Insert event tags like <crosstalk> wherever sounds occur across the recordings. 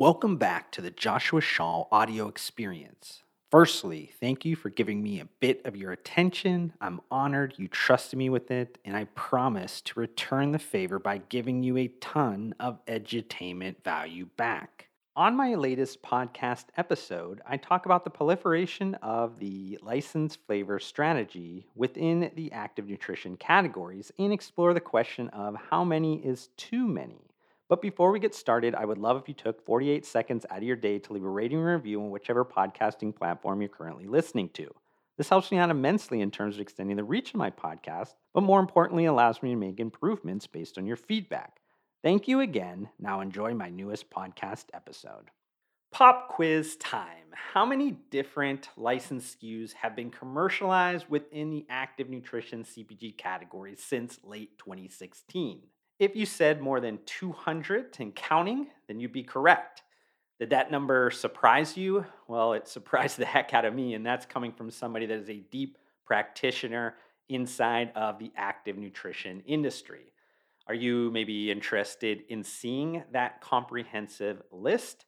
Welcome back to the Joshua Shaw audio experience. Firstly, thank you for giving me a bit of your attention. I'm honored you trusted me with it, and I promise to return the favor by giving you a ton of edutainment value back. On my latest podcast episode, I talk about the proliferation of the licensed flavor strategy within the active nutrition categories and explore the question of how many is too many. But before we get started, I would love if you took 48 seconds out of your day to leave a rating and review on whichever podcasting platform you're currently listening to. This helps me out immensely in terms of extending the reach of my podcast, but more importantly, allows me to make improvements based on your feedback. Thank you again. Now enjoy my newest podcast episode. Pop quiz time. How many different licensed SKUs have been commercialized within the active nutrition CPG category since late 2016? If you said more than 200 and counting, then you'd be correct. Did that number surprise you? Well, it surprised the heck out of me, and that's coming from somebody that is a deep practitioner inside of the active nutrition industry. Are you maybe interested in seeing that comprehensive list?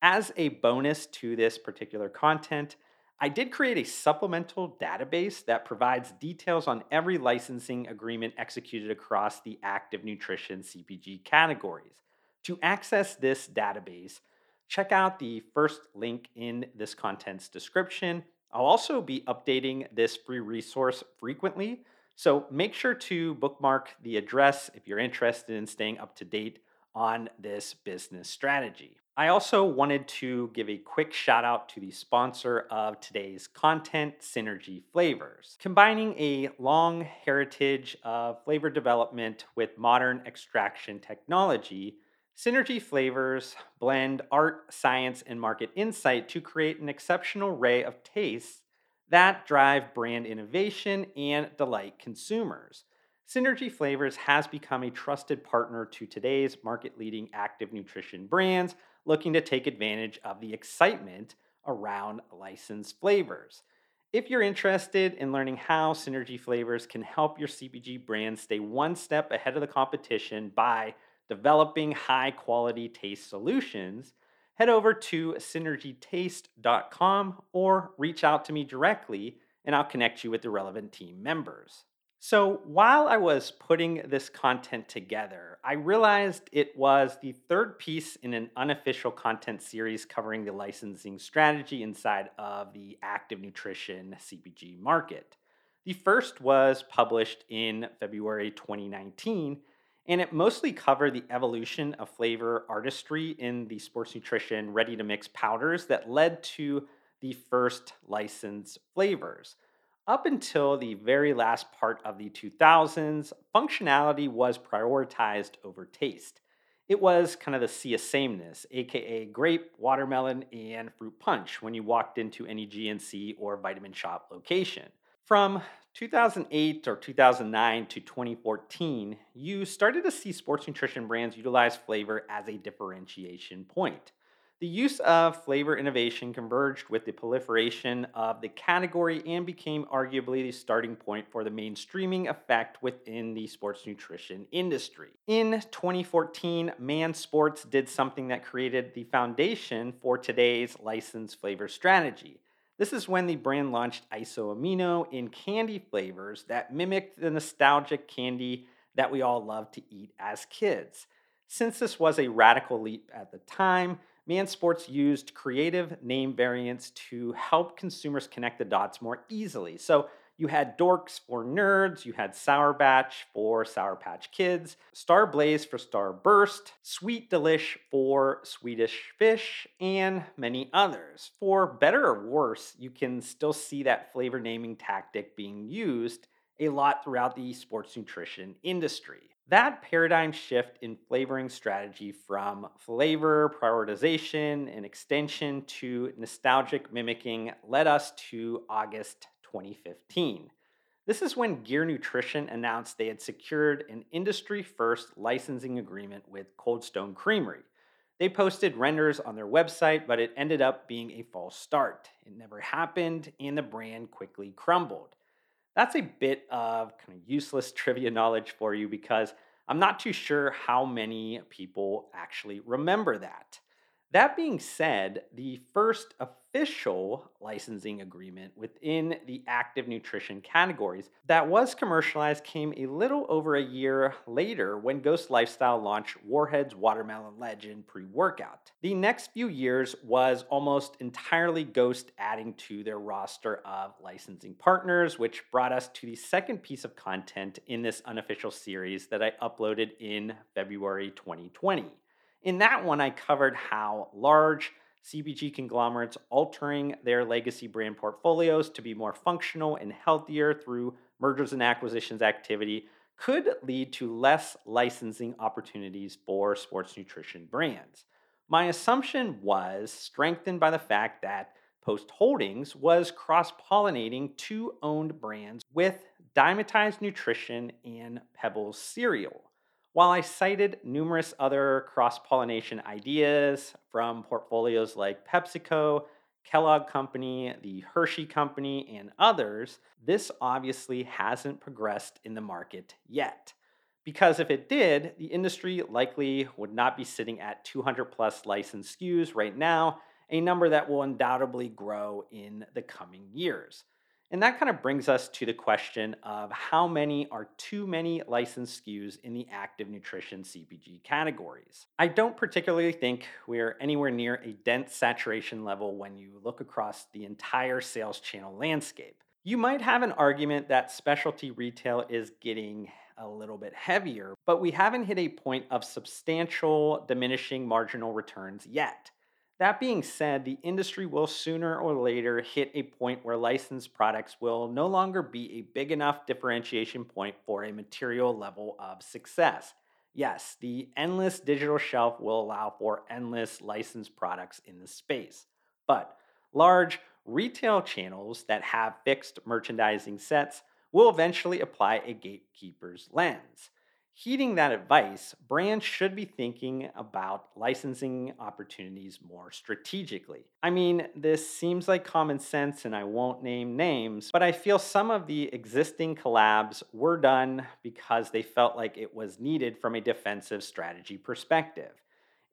As a bonus to this particular content, I did create a supplemental database that provides details on every licensing agreement executed across the active nutrition CPG categories. To access this database, check out the first link in this content's description. I'll also be updating this free resource frequently, so make sure to bookmark the address if you're interested in staying up to date on this business strategy. I also wanted to give a quick shout out to the sponsor of today's content, Synergy Flavors. Combining a long heritage of flavor development with modern extraction technology, Synergy Flavors blend art, science, and market insight to create an exceptional array of tastes that drive brand innovation and delight consumers. Synergy Flavors has become a trusted partner to today's market leading active nutrition brands looking to take advantage of the excitement around licensed flavors. If you're interested in learning how Synergy Flavors can help your CPG brand stay one step ahead of the competition by developing high quality taste solutions, head over to synergytaste.com or reach out to me directly and I'll connect you with the relevant team members. So, while I was putting this content together, I realized it was the third piece in an unofficial content series covering the licensing strategy inside of the active nutrition CPG market. The first was published in February 2019, and it mostly covered the evolution of flavor artistry in the sports nutrition ready to mix powders that led to the first licensed flavors. Up until the very last part of the 2000s, functionality was prioritized over taste. It was kind of the sea of sameness, aka grape, watermelon, and fruit punch when you walked into any GNC or vitamin shop location. From 2008 or 2009 to 2014, you started to see sports nutrition brands utilize flavor as a differentiation point. The use of flavor innovation converged with the proliferation of the category and became arguably the starting point for the mainstreaming effect within the sports nutrition industry. In 2014, Man Sports did something that created the foundation for today's licensed flavor strategy. This is when the brand launched Isoamino in candy flavors that mimicked the nostalgic candy that we all loved to eat as kids. Since this was a radical leap at the time, Man Sports used creative name variants to help consumers connect the dots more easily. So you had Dorks for nerds, you had Sour Patch for Sour Patch Kids, Star Blaze for Star Burst, Sweet Delish for Swedish Fish, and many others. For better or worse, you can still see that flavor naming tactic being used a lot throughout the sports nutrition industry. That paradigm shift in flavoring strategy from flavor prioritization and extension to nostalgic mimicking led us to August 2015. This is when Gear Nutrition announced they had secured an industry first licensing agreement with Cold Stone Creamery. They posted renders on their website, but it ended up being a false start. It never happened, and the brand quickly crumbled. That's a bit of kind of useless <laughs> trivia knowledge for you because I'm not too sure how many people actually remember that. That being said, the first official licensing agreement within the active nutrition categories that was commercialized came a little over a year later when Ghost Lifestyle launched Warheads Watermelon Legend pre workout. The next few years was almost entirely Ghost adding to their roster of licensing partners, which brought us to the second piece of content in this unofficial series that I uploaded in February 2020. In that one, I covered how large CPG conglomerates altering their legacy brand portfolios to be more functional and healthier through mergers and acquisitions activity could lead to less licensing opportunities for sports nutrition brands. My assumption was strengthened by the fact that Post Holdings was cross pollinating two owned brands with Dymatize Nutrition and Pebbles Cereal. While I cited numerous other cross pollination ideas from portfolios like PepsiCo, Kellogg Company, the Hershey Company, and others, this obviously hasn't progressed in the market yet. Because if it did, the industry likely would not be sitting at 200 plus licensed SKUs right now, a number that will undoubtedly grow in the coming years. And that kind of brings us to the question of how many are too many licensed SKUs in the active nutrition CPG categories. I don't particularly think we're anywhere near a dense saturation level when you look across the entire sales channel landscape. You might have an argument that specialty retail is getting a little bit heavier, but we haven't hit a point of substantial diminishing marginal returns yet. That being said, the industry will sooner or later hit a point where licensed products will no longer be a big enough differentiation point for a material level of success. Yes, the endless digital shelf will allow for endless licensed products in the space. But large retail channels that have fixed merchandising sets will eventually apply a gatekeeper's lens. Heeding that advice, brands should be thinking about licensing opportunities more strategically. I mean, this seems like common sense and I won't name names, but I feel some of the existing collabs were done because they felt like it was needed from a defensive strategy perspective.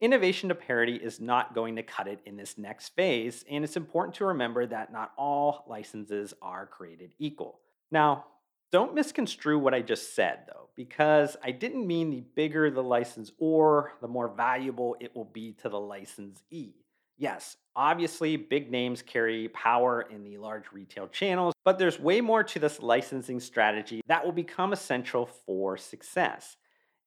Innovation to parity is not going to cut it in this next phase, and it's important to remember that not all licenses are created equal. Now, don't misconstrue what I just said, though, because I didn't mean the bigger the license or the more valuable it will be to the licensee. Yes, obviously, big names carry power in the large retail channels, but there's way more to this licensing strategy that will become essential for success.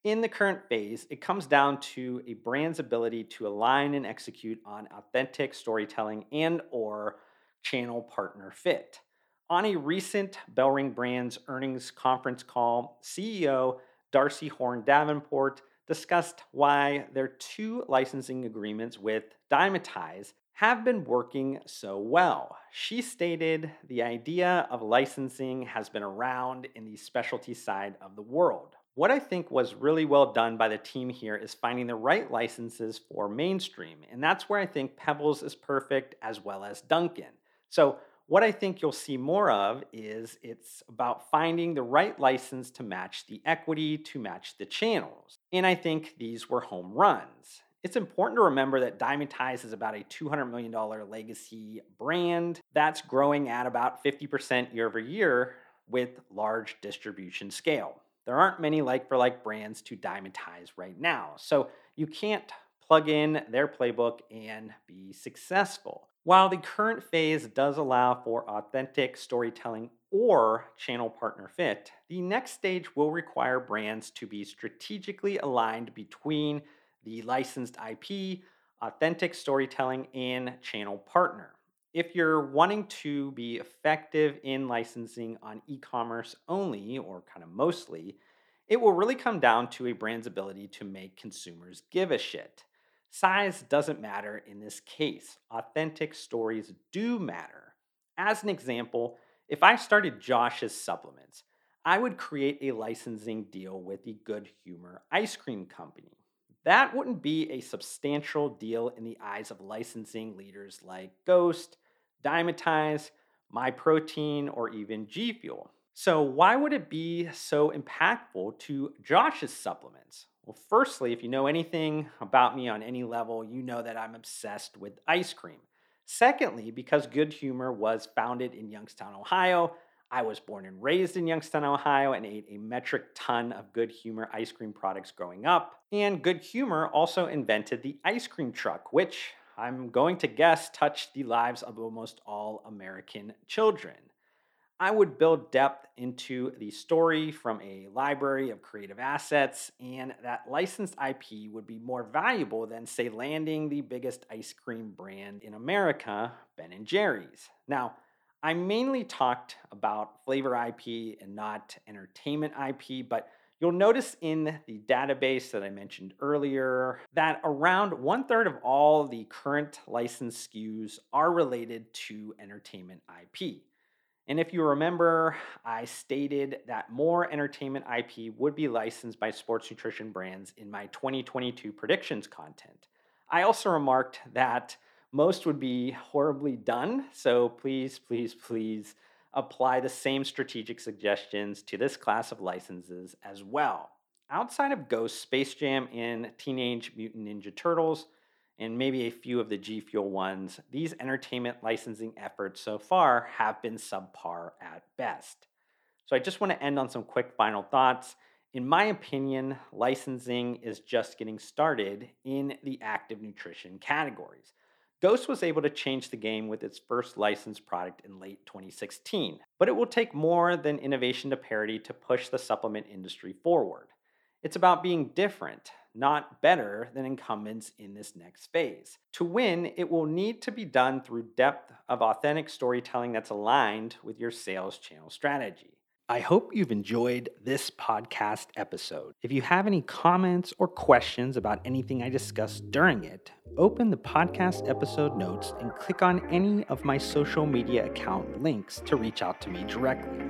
In the current phase, it comes down to a brand's ability to align and execute on authentic storytelling and or channel partner fit. On a recent BellRing Brands earnings conference call, CEO Darcy Horn Davenport discussed why their two licensing agreements with Dymatize have been working so well. She stated the idea of licensing has been around in the specialty side of the world. What I think was really well done by the team here is finding the right licenses for mainstream, and that's where I think Pebbles is perfect as well as Dunkin'. So, what I think you'll see more of is it's about finding the right license to match the equity, to match the channels. And I think these were home runs. It's important to remember that Dymatize is about a $200 million legacy brand that's growing at about 50% year over year with large distribution scale. There aren't many like for like brands to Dymatize right now. So you can't plug in their playbook and be successful. While the current phase does allow for authentic storytelling or channel partner fit, the next stage will require brands to be strategically aligned between the licensed IP, authentic storytelling, and channel partner. If you're wanting to be effective in licensing on e commerce only, or kind of mostly, it will really come down to a brand's ability to make consumers give a shit. Size doesn't matter in this case. Authentic stories do matter. As an example, if I started Josh's supplements, I would create a licensing deal with the Good Humor Ice Cream Company. That wouldn't be a substantial deal in the eyes of licensing leaders like Ghost, Dymatize, MyProtein, or even G Fuel. So, why would it be so impactful to Josh's supplements? Well, firstly, if you know anything about me on any level, you know that I'm obsessed with ice cream. Secondly, because Good Humor was founded in Youngstown, Ohio, I was born and raised in Youngstown, Ohio, and ate a metric ton of Good Humor ice cream products growing up. And Good Humor also invented the ice cream truck, which I'm going to guess touched the lives of almost all American children. I would build depth into the story from a library of creative assets, and that licensed IP would be more valuable than, say, landing the biggest ice cream brand in America, Ben and Jerry's. Now, I mainly talked about flavor IP and not entertainment IP, but you'll notice in the database that I mentioned earlier that around one third of all the current licensed SKUs are related to entertainment IP. And if you remember, I stated that more entertainment IP would be licensed by sports nutrition brands in my 2022 predictions content. I also remarked that most would be horribly done, so please, please, please apply the same strategic suggestions to this class of licenses as well. Outside of Ghost, Space Jam, and Teenage Mutant Ninja Turtles, and maybe a few of the G Fuel ones, these entertainment licensing efforts so far have been subpar at best. So I just want to end on some quick final thoughts. In my opinion, licensing is just getting started in the active nutrition categories. Ghost was able to change the game with its first licensed product in late 2016, but it will take more than innovation to parity to push the supplement industry forward. It's about being different, not better than incumbents in this next phase. To win, it will need to be done through depth of authentic storytelling that's aligned with your sales channel strategy. I hope you've enjoyed this podcast episode. If you have any comments or questions about anything I discussed during it, open the podcast episode notes and click on any of my social media account links to reach out to me directly.